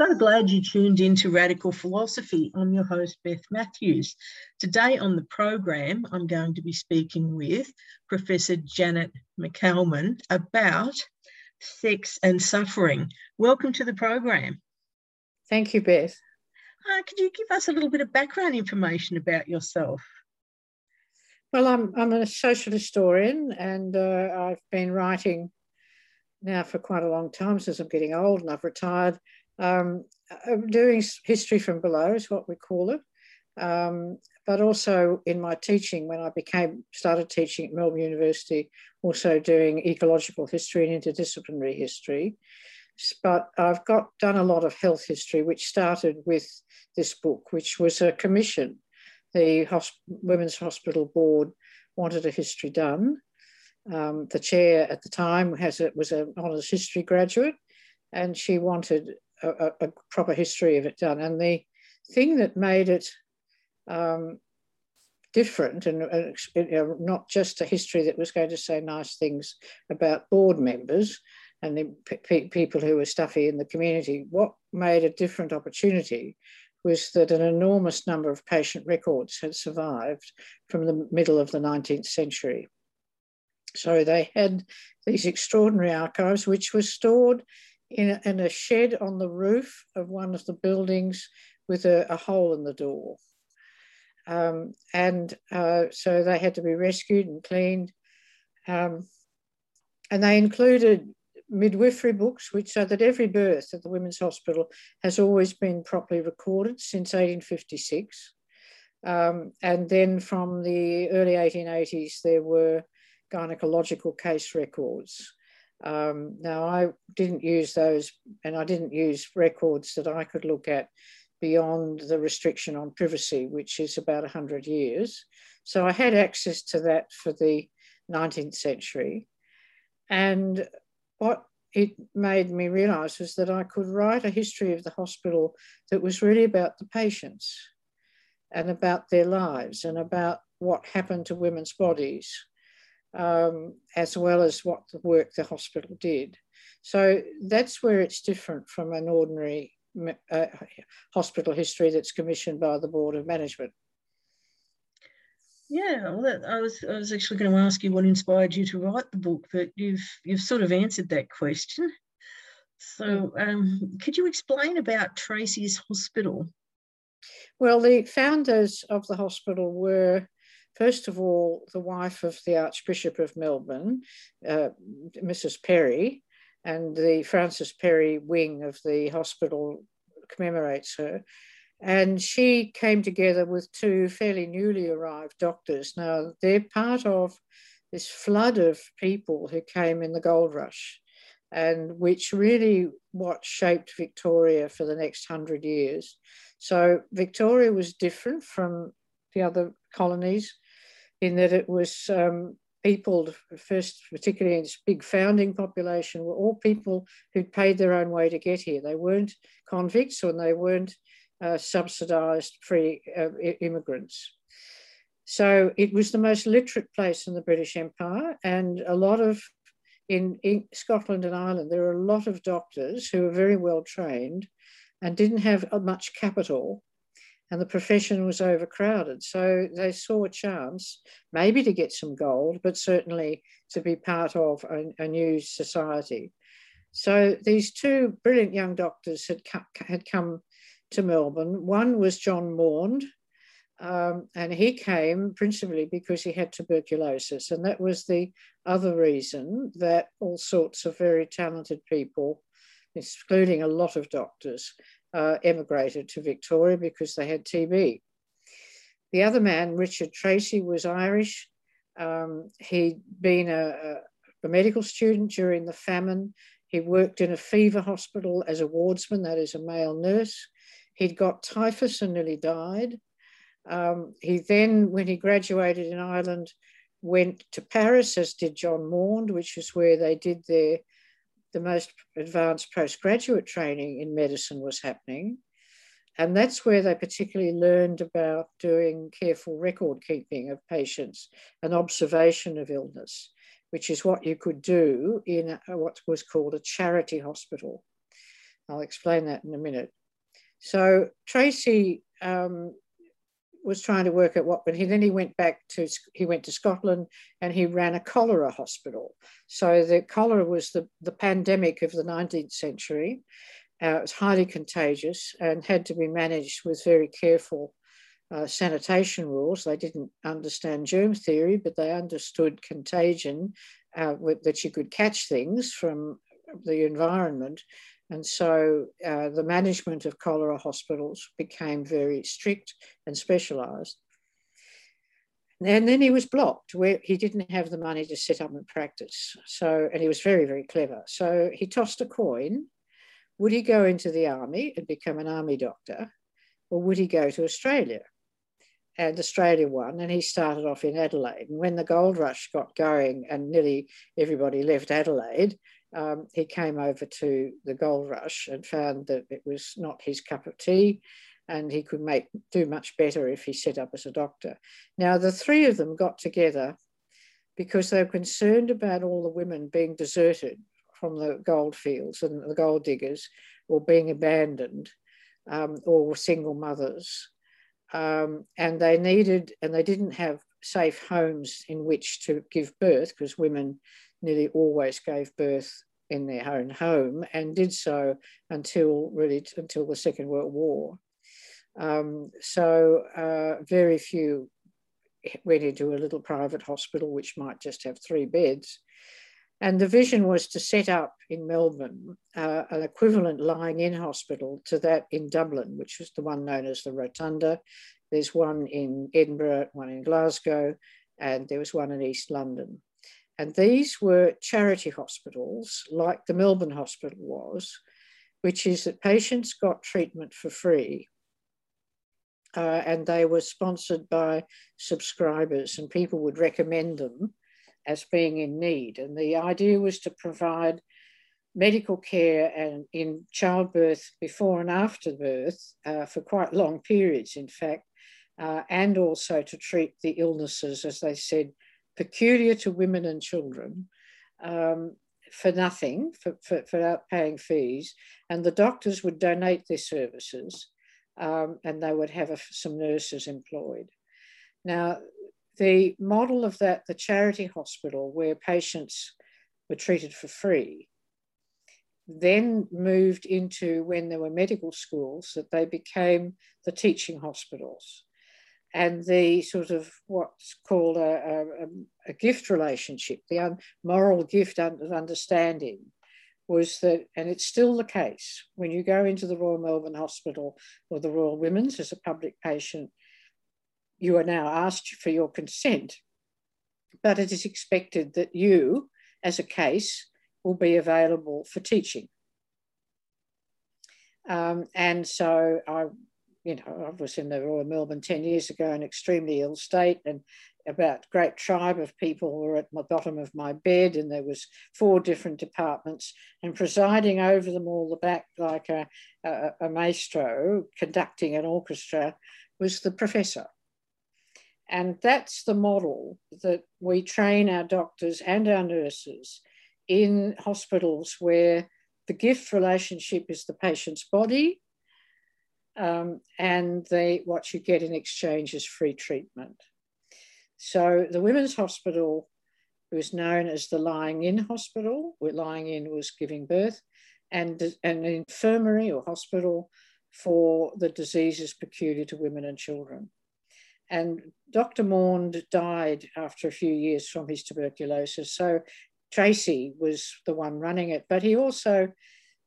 So glad you tuned in to Radical Philosophy. I'm your host, Beth Matthews. Today on the program, I'm going to be speaking with Professor Janet McCalman about sex and suffering. Welcome to the program. Thank you, Beth. Uh, could you give us a little bit of background information about yourself? Well, I'm, I'm a social historian and uh, I've been writing now for quite a long time since I'm getting old and I've retired um, uh, doing history from below is what we call it. Um, but also in my teaching, when I became started teaching at Melbourne University, also doing ecological history and interdisciplinary history. But I've got done a lot of health history, which started with this book, which was a commission. The Hosp Women's Hospital Board wanted a history done. Um, the chair at the time has it was an honours history graduate, and she wanted a, a, proper history of it done. And the thing that made it um, different and, not just a history that was going to say nice things about board members and the pe people who were stuffy in the community, what made a different opportunity was that an enormous number of patient records had survived from the middle of the 19th century. So they had these extraordinary archives, which were stored in a, in a shed on the roof of one of the buildings with a, a hole in the door. Um, and uh, so they had to be rescued and cleaned. Um, and they included midwifery books, which so that every birth at the Women's Hospital has always been properly recorded since 1856. Um, and then from the early 1880s, there were gynecological case records. Um, now, I didn't use those, and I didn't use records that I could look at beyond the restriction on privacy, which is about 100 years. So I had access to that for the 19th century. And what it made me realize was that I could write a history of the hospital that was really about the patients and about their lives and about what happened to women's bodies um, as well as what the work the hospital did. So that's where it's different from an ordinary uh, hospital history that's commissioned by the Board of Management. Yeah, well, that, I was I was actually going to ask you what inspired you to write the book, but you've you've sort of answered that question. So, um, could you explain about Tracy's Hospital? Well, the founders of the hospital were First of all, the wife of the Archbishop of Melbourne, uh, Mrs. Perry, and the Frances Perry wing of the hospital commemorates her. And she came together with two fairly newly arrived doctors. Now, they're part of this flood of people who came in the gold rush, and which really what shaped Victoria for the next hundred years. So, Victoria was different from the other colonies in that it was um, people, first, particularly in this big founding population, were all people who'd paid their own way to get here. They weren't convicts and they weren't uh, subsidized free uh, immigrants. So it was the most literate place in the British Empire, and a lot of in, in Scotland and Ireland, there are a lot of doctors who are very well trained and didn't have much capital and the profession was overcrowded. So they saw a chance, maybe to get some gold, but certainly to be part of a, a new society. So these two brilliant young doctors had, had come to Melbourne. One was John Maund, um, and he came principally because he had tuberculosis. And that was the other reason that all sorts of very talented people, excluding a lot of doctors, uh, emigrated to Victoria because they had TB. The other man, Richard Tracy, was Irish. Um, he'd been a, a, medical student during the famine. He worked in a fever hospital as a wardsman, that is, a male nurse. He'd got typhus and nearly died. Um, he then, when he graduated in Ireland, went to Paris, as did John Maund, which is where they did their the most advanced postgraduate training in medicine was happening. And that's where they particularly learned about doing careful record keeping of patients and observation of illness, which is what you could do in what was called a charity hospital. I'll explain that in a minute. So Tracy um, was trying to work at what, but he then he went back to he went to Scotland and he ran a cholera hospital. So the cholera was the, the pandemic of the 19th century. Uh, it was highly contagious and had to be managed with very careful uh, sanitation rules. They didn't understand germ theory, but they understood contagion, uh, that you could catch things from the environment. And so uh, the management of cholera hospitals became very strict and specialised. And then he was blocked where he didn't have the money to set up and practice. So, and he was very, very clever. So he tossed a coin. Would he go into the army and become an army doctor? Or would he go to Australia? And Australia won, and he started off in Adelaide. And when the gold rush got going and nearly everybody left Adelaide, um, he came over to the gold rush and found that it was not his cup of tea and he could make do much better if he set up as a doctor. Now the three of them got together because they were concerned about all the women being deserted from the gold fields and the gold diggers or being abandoned um, or single mothers. Um, and they needed, and they didn't have safe homes in which to give birth because women nearly always gave birth in their own home and did so until really until the Second World War. Um, so uh, very few went into a little private hospital which might just have three beds. And the vision was to set up in Melbourne uh, an equivalent lying in hospital to that in Dublin, which was the one known as the Rotunda. There's one in Edinburgh, one in Glasgow, and there was one in East London. And these were charity hospitals, like the Melbourne Hospital was, which is that patients got treatment for free. Uh, and they were sponsored by subscribers, and people would recommend them as being in need. And the idea was to provide medical care and in childbirth before and after birth uh, for quite long periods, in fact, uh, and also to treat the illnesses, as they said, peculiar to women and children um, for nothing, for, for, without paying fees. And the doctors would donate their services um, and they would have a, some nurses employed. Now, the model of that, the charity hospital where patients were treated for free, then moved into when there were medical schools that they became the teaching hospitals and the sort of what's called a, a, a gift relationship, the un, moral gift of understanding was that, and it's still the case, when you go into the Royal Melbourne Hospital or the Royal Women's as a public patient, you are now asked for your consent, but it is expected that you, as a case, will be available for teaching. Um, and so I you know, I was in the Royal Melbourne 10 years ago in extremely ill state and about great tribe of people were at the bottom of my bed and there was four different departments and presiding over them all the back like a, a, a maestro conducting an orchestra was the professor. And that's the model that we train our doctors and our nurses in hospitals where the gift relationship is the patient's body um, and they, what you get in exchange is free treatment. So the Women's Hospital was known as the Lying In Hospital, where lying in was giving birth, and an infirmary or hospital for the diseases peculiar to women and children. And Dr. Maund died after a few years from his tuberculosis. So Tracy was the one running it, but he also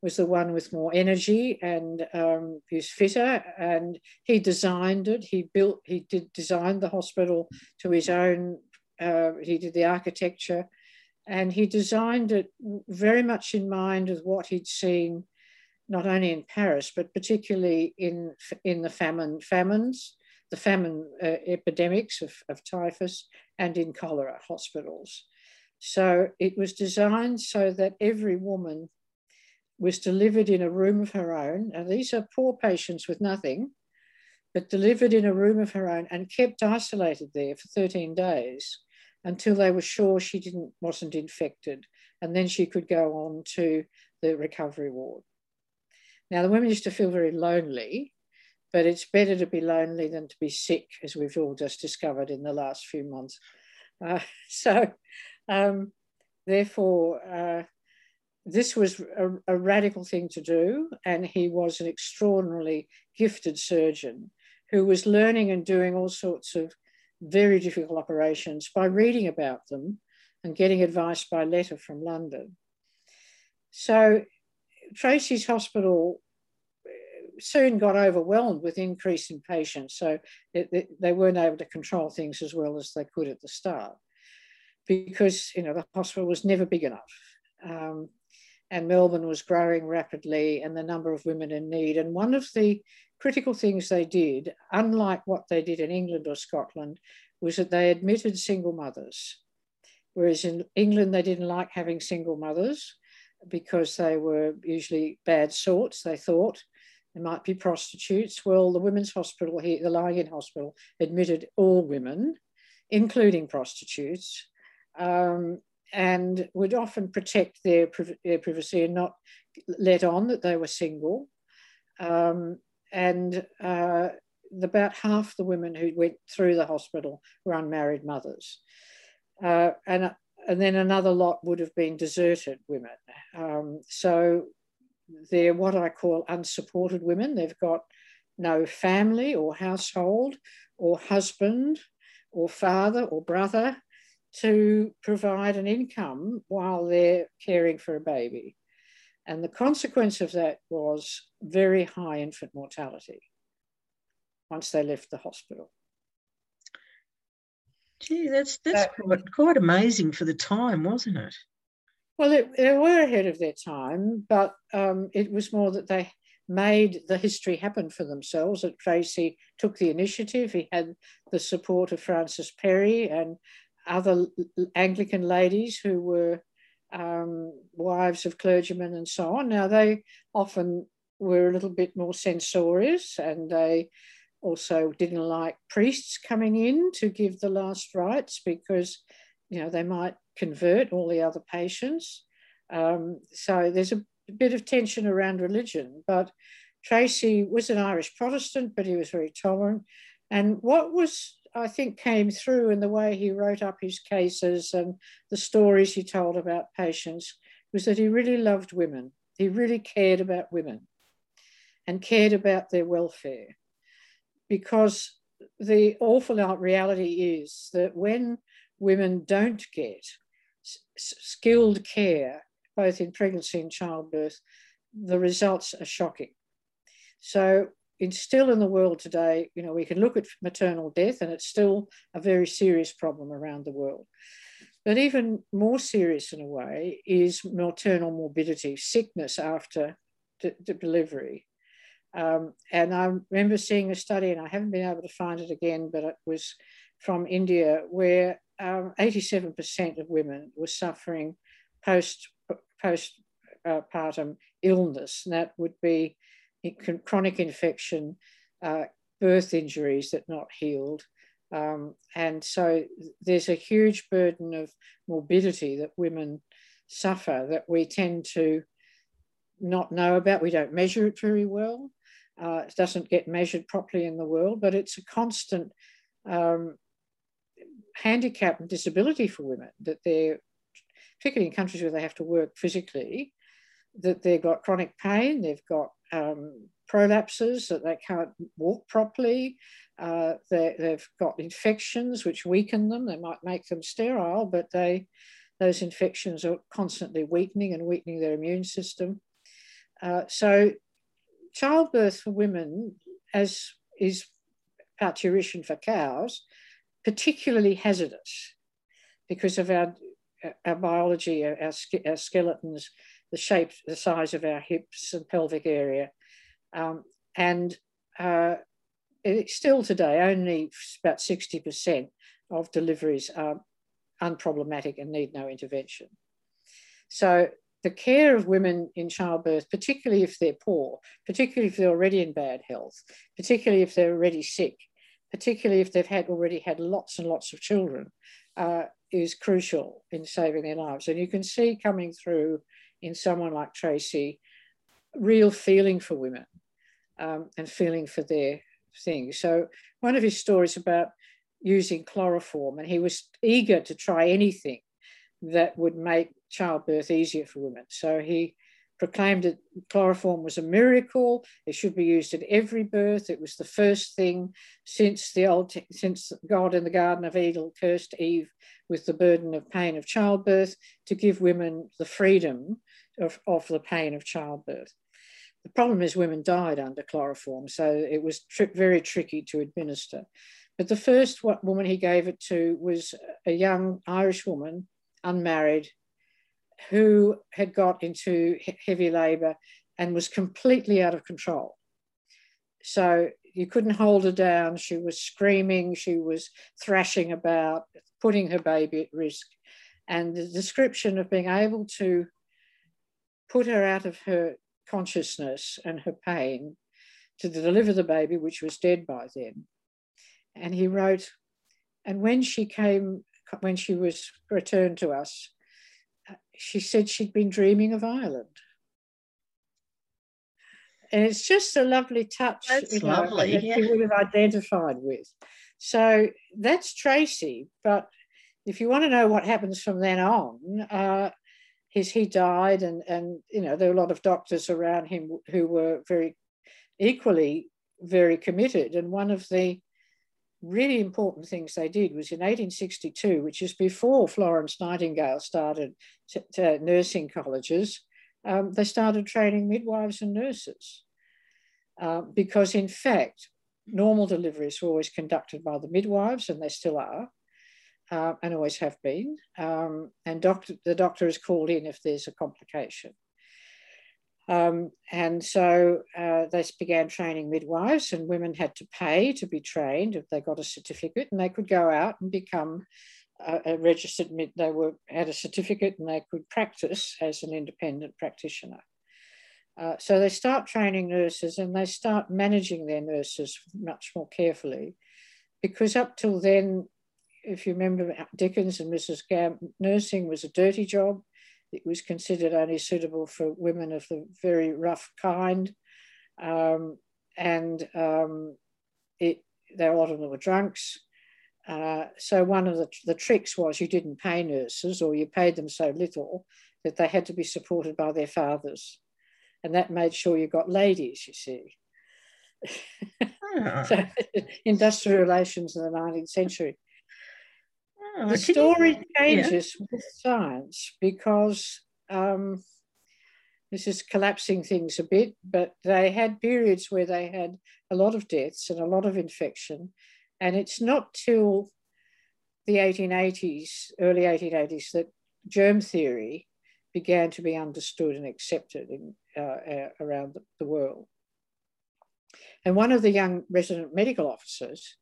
was the one with more energy and um, who's fitter. And he designed it. He built, he did design the hospital to his own, uh, he did the architecture. And he designed it very much in mind with what he'd seen, not only in Paris, but particularly in, in the famine, famines, the famine uh, epidemics of, of typhus and in cholera hospitals. So it was designed so that every woman was delivered in a room of her own. And these are poor patients with nothing, but delivered in a room of her own and kept isolated there for 13 days until they were sure she didn't wasn't infected. And then she could go on to the recovery ward. Now, the women used to feel very lonely, but it's better to be lonely than to be sick, as we've all just discovered in the last few months. Uh, so, um, therefore, uh, this was a, a, radical thing to do, and he was an extraordinarily gifted surgeon who was learning and doing all sorts of very difficult operations by reading about them and getting advice by letter from London. So Tracy's hospital uh, soon got overwhelmed with increase in patients, so it, it, they weren't able to control things as well as they could at the start because you know the hospital was never big enough. Um, and Melbourne was growing rapidly and the number of women in need. And one of the critical things they did, unlike what they did in England or Scotland, was that they admitted single mothers. Whereas in England, they didn't like having single mothers because they were usually bad sorts, they thought. They might be prostitutes. Well, the women's hospital here, the lying in hospital, admitted all women, including prostitutes. Um, and would often protect their, their privacy and not let on that they were single. Um, and uh, about half the women who went through the hospital were unmarried mothers. Uh, and, and then another lot would have been deserted women. Um, so they're what I call unsupported women. They've got no family or household or husband or father or brother to provide an income while they're caring for a baby. And the consequence of that was very high infant mortality once they left the hospital. Gee, that's that's quite, quite amazing for the time, wasn't it? Well, it, they were ahead of their time, but um, it was more that they made the history happen for themselves. That Tracy took the initiative. He had the support of Frances Perry and other Anglican ladies who were um, wives of clergymen and so on. Now, they often were a little bit more censorious and they also didn't like priests coming in to give the last rites because, you know, they might convert all the other patients. Um, so there's a bit of tension around religion, but Tracy was an Irish Protestant, but he was very tolerant. And what was I think came through in the way he wrote up his cases and the stories he told about patients was that he really loved women. He really cared about women and cared about their welfare because the awful reality is that when women don't get skilled care, both in pregnancy and childbirth, the results are shocking. So it's still in the world today, you know, we can look at maternal death and it's still a very serious problem around the world. But even more serious in a way is maternal morbidity, sickness after the delivery. Um, and I remember seeing a study, and I haven't been able to find it again, but it was from India, where um, 87% of women were suffering post postpartum uh, illness. And that would be chronic infection, uh, birth injuries that not healed. Um, and so there's a huge burden of morbidity that women suffer that we tend to not know about. We don't measure it very well. Uh, it doesn't get measured properly in the world, but it's a constant um, handicap and disability for women that they're, particularly in countries where they have to work physically, that they've got chronic pain, they've got um, prolapses, that they can't walk properly. Uh, they, have got infections which weaken them. They might make them sterile, but they, those infections are constantly weakening and weakening their immune system. Uh, so childbirth for women, as is parturition for cows, particularly hazardous because of our, our biology, our, our skeletons the shape, the size of our hips and pelvic area. Um, and uh, still today, only about 60% of deliveries are unproblematic and need no intervention. So the care of women in childbirth, particularly if they're poor, particularly if they're already in bad health, particularly if they're already sick, particularly if they've had already had lots and lots of children, uh, is crucial in saving their lives. And you can see coming through in someone like Tracy, real feeling for women um, and feeling for their things. So one of his stories about using chloroform, and he was eager to try anything that would make childbirth easier for women. So he proclaimed that chloroform was a miracle. It should be used at every birth. It was the first thing since the old since God in the Garden of Eden cursed Eve with the burden of pain of childbirth to give women the freedom of, of the pain of childbirth. The problem is women died under chloroform, so it was tri very tricky to administer. But the first woman he gave it to was a young Irish woman, unmarried, who had got into heavy labour and was completely out of control. So you couldn't hold her down. She was screaming, she was thrashing about, putting her baby at risk. And the description of being able to put her out of her consciousness and her pain to deliver the baby, which was dead by then. And he wrote, and when she came, when she was returned to us, she said she'd been dreaming of Ireland. And it's just a lovely touch that's you know, lovely, that yeah. she would have identified with. So that's Tracy. But if you want to know what happens from then on, uh, his, he died, and, and you know there were a lot of doctors around him who were very equally very committed. And one of the really important things they did was in 1862, which is before Florence Nightingale started t- t- nursing colleges, um, they started training midwives and nurses. Uh, because in fact, normal deliveries were always conducted by the midwives, and they still are, uh, and always have been. Um, and doctor, the doctor is called in if there's a complication. Um, and so uh, they began training midwives, and women had to pay to be trained if they got a certificate, and they could go out and become a, registered mid. They were had a certificate, and they could practice as an independent practitioner. Uh, so they start training nurses, and they start managing their nurses much more carefully, because up till then, if you remember Dickens and Mrs. Gamp, nursing was a dirty job it was considered only suitable for women of the very rough kind. Um, and um, it, a lot of them were drunks. Uh, so one of the, the tricks was you didn't pay nurses or you paid them so little that they had to be supported by their fathers. And that made sure you got ladies, you see. So industrial relations in the 19th century. Oh, the story you, changes yeah. with science because um, this is collapsing things a bit, but they had periods where they had a lot of deaths and a lot of infection. And it's not till the 1880s, early 1880s, that germ theory began to be understood and accepted in, uh, uh, around the, the world. And one of the young resident medical officers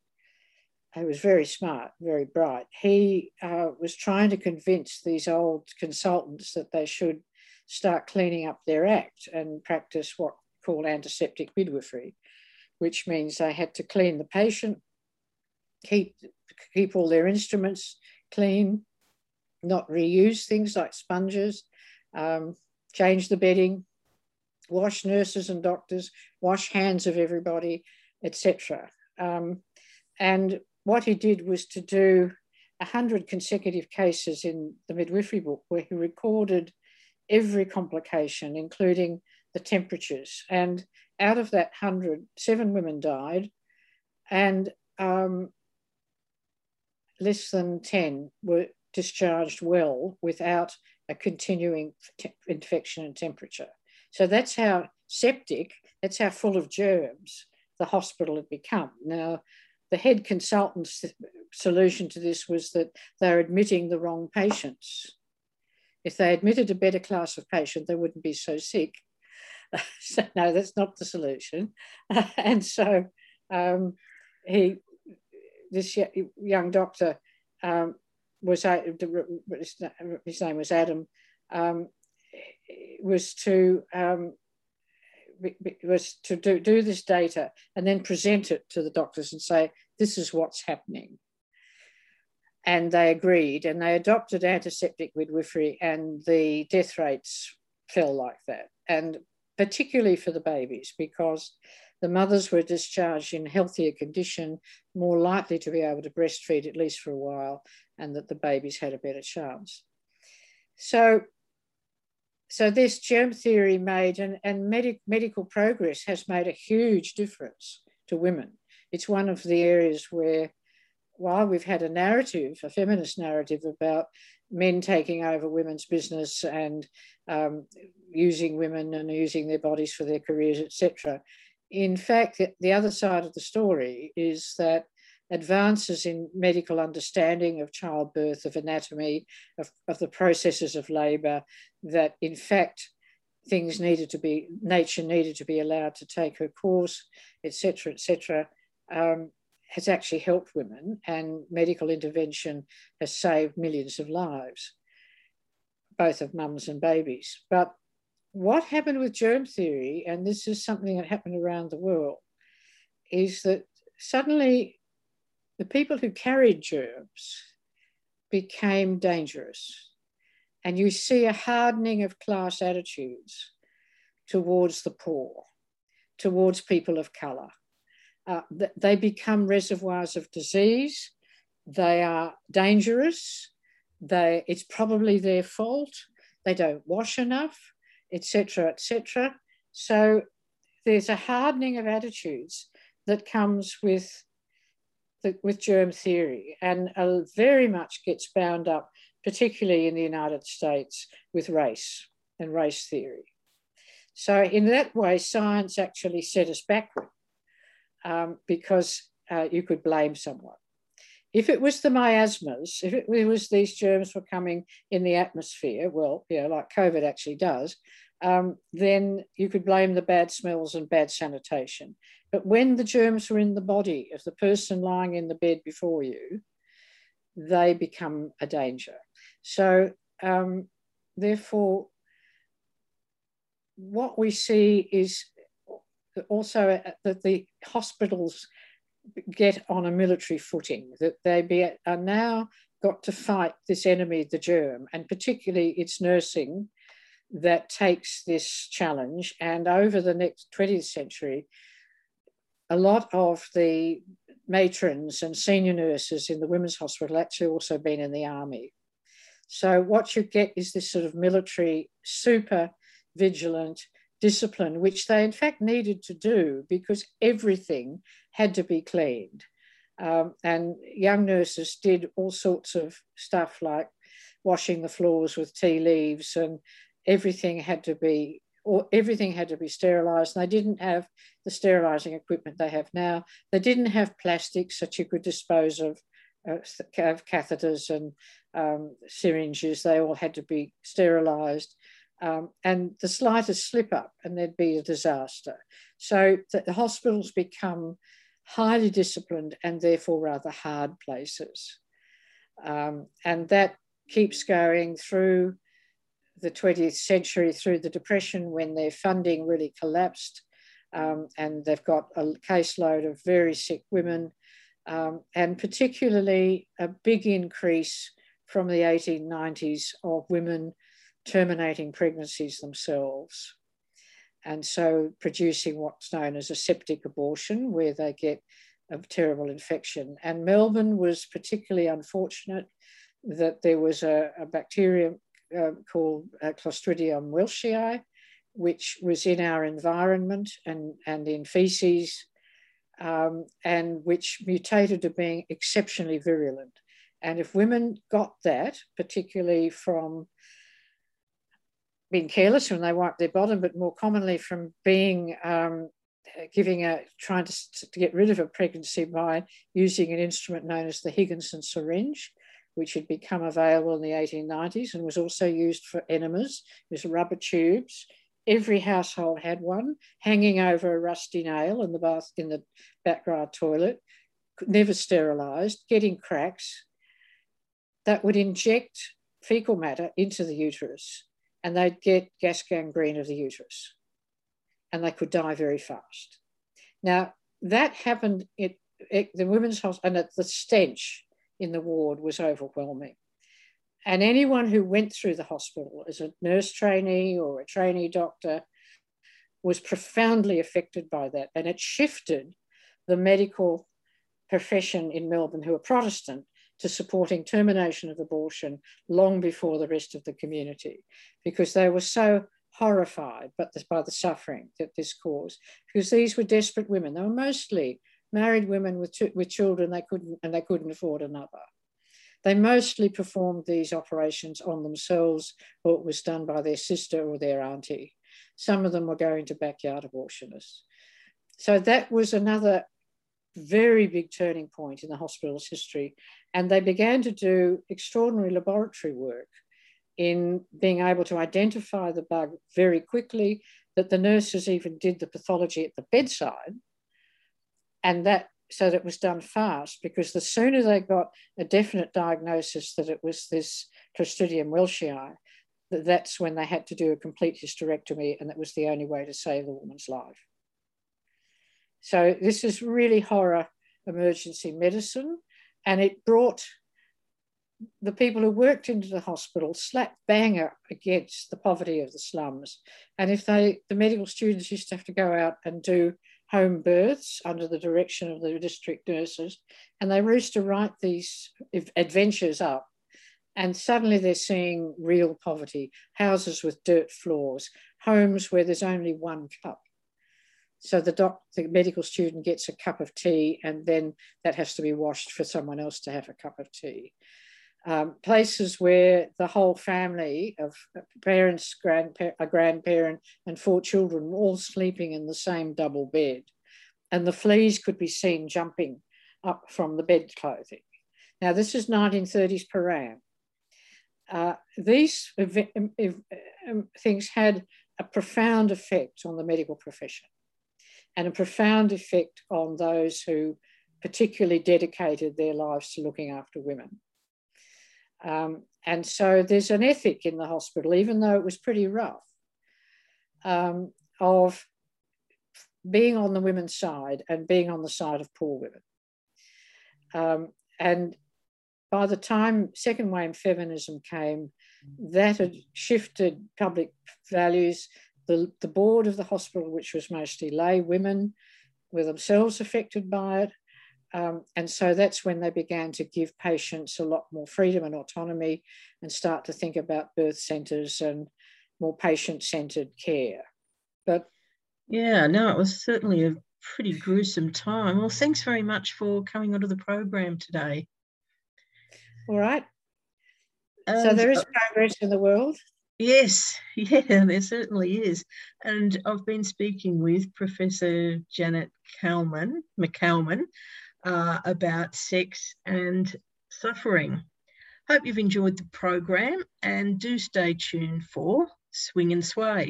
he was very smart, very bright. He uh, was trying to convince these old consultants that they should start cleaning up their act and practice what called antiseptic midwifery, which means they had to clean the patient, keep keep all their instruments clean, not reuse things like sponges, um, change the bedding, wash nurses and doctors, wash hands of everybody, etc. Um, and what he did was to do 100 consecutive cases in the midwifery book where he recorded every complication, including the temperatures. And out of that 100, seven women died, and um, less than 10 were discharged well without a continuing infection and temperature. So that's how septic, that's how full of germs the hospital had become. Now, the head consultant's solution to this was that they're admitting the wrong patients. If they admitted a better class of patient, they wouldn't be so sick. so, no, that's not the solution. and so um, he, this young doctor, um, was his name was Adam, um, was to um, was to do, do this data and then present it to the doctors and say, this is what's happening. And they agreed and they adopted antiseptic midwifery and the death rates fell like that. And particularly for the babies, because the mothers were discharged in healthier condition, more likely to be able to breastfeed at least for a while, and that the babies had a better chance. So, so this germ theory made, and, and medic, medical progress has made a huge difference to women. It's one of the areas where, while we've had a narrative, a feminist narrative about men taking over women's business and um, using women and using their bodies for their careers, etc. In fact, the other side of the story is that advances in medical understanding of childbirth, of anatomy, of, of the processes of labour, that in fact things needed to be, nature needed to be allowed to take her course, etc., etc., um, has actually helped women, and medical intervention has saved millions of lives, both of mums and babies. But what happened with germ theory, and this is something that happened around the world, is that suddenly the people who carried germs became dangerous. And you see a hardening of class attitudes towards the poor, towards people of colour. Uh, they become reservoirs of disease. They are dangerous. They, it's probably their fault. They don't wash enough etc., etc. So there's a hardening of attitudes that comes with the, with germ theory and uh, very much gets bound up, particularly in the United States, with race and race theory. So in that way, science actually set us backward um, because uh, you could blame someone. If it was the miasmas, if it was these germs were coming in the atmosphere, well, you know, like COVID actually does, um, then you could blame the bad smells and bad sanitation. But when the germs are in the body of the person lying in the bed before you, they become a danger. So, um, therefore, what we see is also that the hospitals get on a military footing, that they be, are now got to fight this enemy, the germ, and particularly its nursing that takes this challenge. And over the next 20th century, a lot of the matrons and senior nurses in the women's hospital actually also been in the army. So what you get is this sort of military super vigilant discipline, which they in fact needed to do because everything had to be cleaned. Um, and young nurses did all sorts of stuff like washing the floors with tea leaves and everything had to be or everything had to be sterilized. They didn't have the sterilizing equipment they have now. They didn't have plastics that you could dispose of, uh, of catheters and um, syringes. They all had to be sterilized. Um, and the slightest slip up and there'd be a disaster. So the hospitals become highly disciplined and therefore rather hard places. Um, and that keeps going through the 20th century through the Depression when their funding really collapsed. Um, and they've got a caseload of very sick women, um, and particularly a big increase from the 1890s of women terminating pregnancies themselves. And so producing what's known as a septic abortion, where they get a terrible infection. And Melbourne was particularly unfortunate that there was a, a bacterium uh, called uh, Clostridium welchii, which was in our environment and, and in feces, um, and which mutated to being exceptionally virulent. And if women got that, particularly from being careless when they wipe their bottom, but more commonly from being um, giving a trying to, to, get rid of a pregnancy by using an instrument known as the Higginson syringe, which had become available in the 1890s and was also used for enemas. Was rubber tubes. Every household had one hanging over a rusty nail in the bath in the backyard toilet, never sterilized, getting cracks that would inject fecal matter into the uterus and they'd get gas gangrene of the uterus and they could die very fast. Now, that happened at, at the women's hospital, and at the stench in the ward was overwhelming. And anyone who went through the hospital as a nurse trainee or a trainee doctor was profoundly affected by that. And it shifted the medical profession in Melbourne, who are Protestant, to supporting termination of abortion long before the rest of the community because they were so horrified by the suffering that this caused because these were desperate women. They were mostly married women with, with children they couldn't and they couldn't afford another. They mostly performed these operations on themselves or it was done by their sister or their auntie. Some of them were going to backyard abortionists. So that was another very big turning point in the hospital's history. And they began to do extraordinary laboratory work in being able to identify the bug very quickly, that the nurses even did the pathology at the bedside. And that so that it was done fast because the sooner they got a definite diagnosis that it was this Clostridium welchii, that's when they had to do a complete hysterectomy, and that was the only way to save the woman's life. So this is really horror emergency medicine, and it brought the people who worked into the hospital slap bang against the poverty of the slums. And if they, the medical students used to have to go out and do home births under the direction of the district nurses, and they used to write these adventures up. And suddenly they're seeing real poverty, houses with dirt floors, homes where there's only one cup. So the doc, the medical student gets a cup of tea, and then that has to be washed for someone else to have a cup of tea. Um, places where the whole family of parents, grandpa- a grandparent, and four children were all sleeping in the same double bed, and the fleas could be seen jumping up from the bed clothing. Now, this is 1930s Prahran. Uh, these things had a profound effect on the medical profession and a profound effect on those who particularly dedicated their lives to looking after women. Um, and so there's an ethic in the hospital, even though it was pretty rough, um, of being on the women's side and being on the side of poor women. Um, and by the time second wave feminism came, that had shifted public values the, the board of the hospital, which was mostly lay women, were themselves affected by it. Um, and so that's when they began to give patients a lot more freedom and autonomy and start to think about birth centres and more patient centred care. But yeah, no, it was certainly a pretty gruesome time. Well, thanks very much for coming onto the program today. All right. so there is progress in the world. Yes, yeah, there certainly is. And I've been speaking with Professor Janet Kalman, McCalman uh, about sex and suffering. Hope you've enjoyed the program and do stay tuned for Swing and Sway.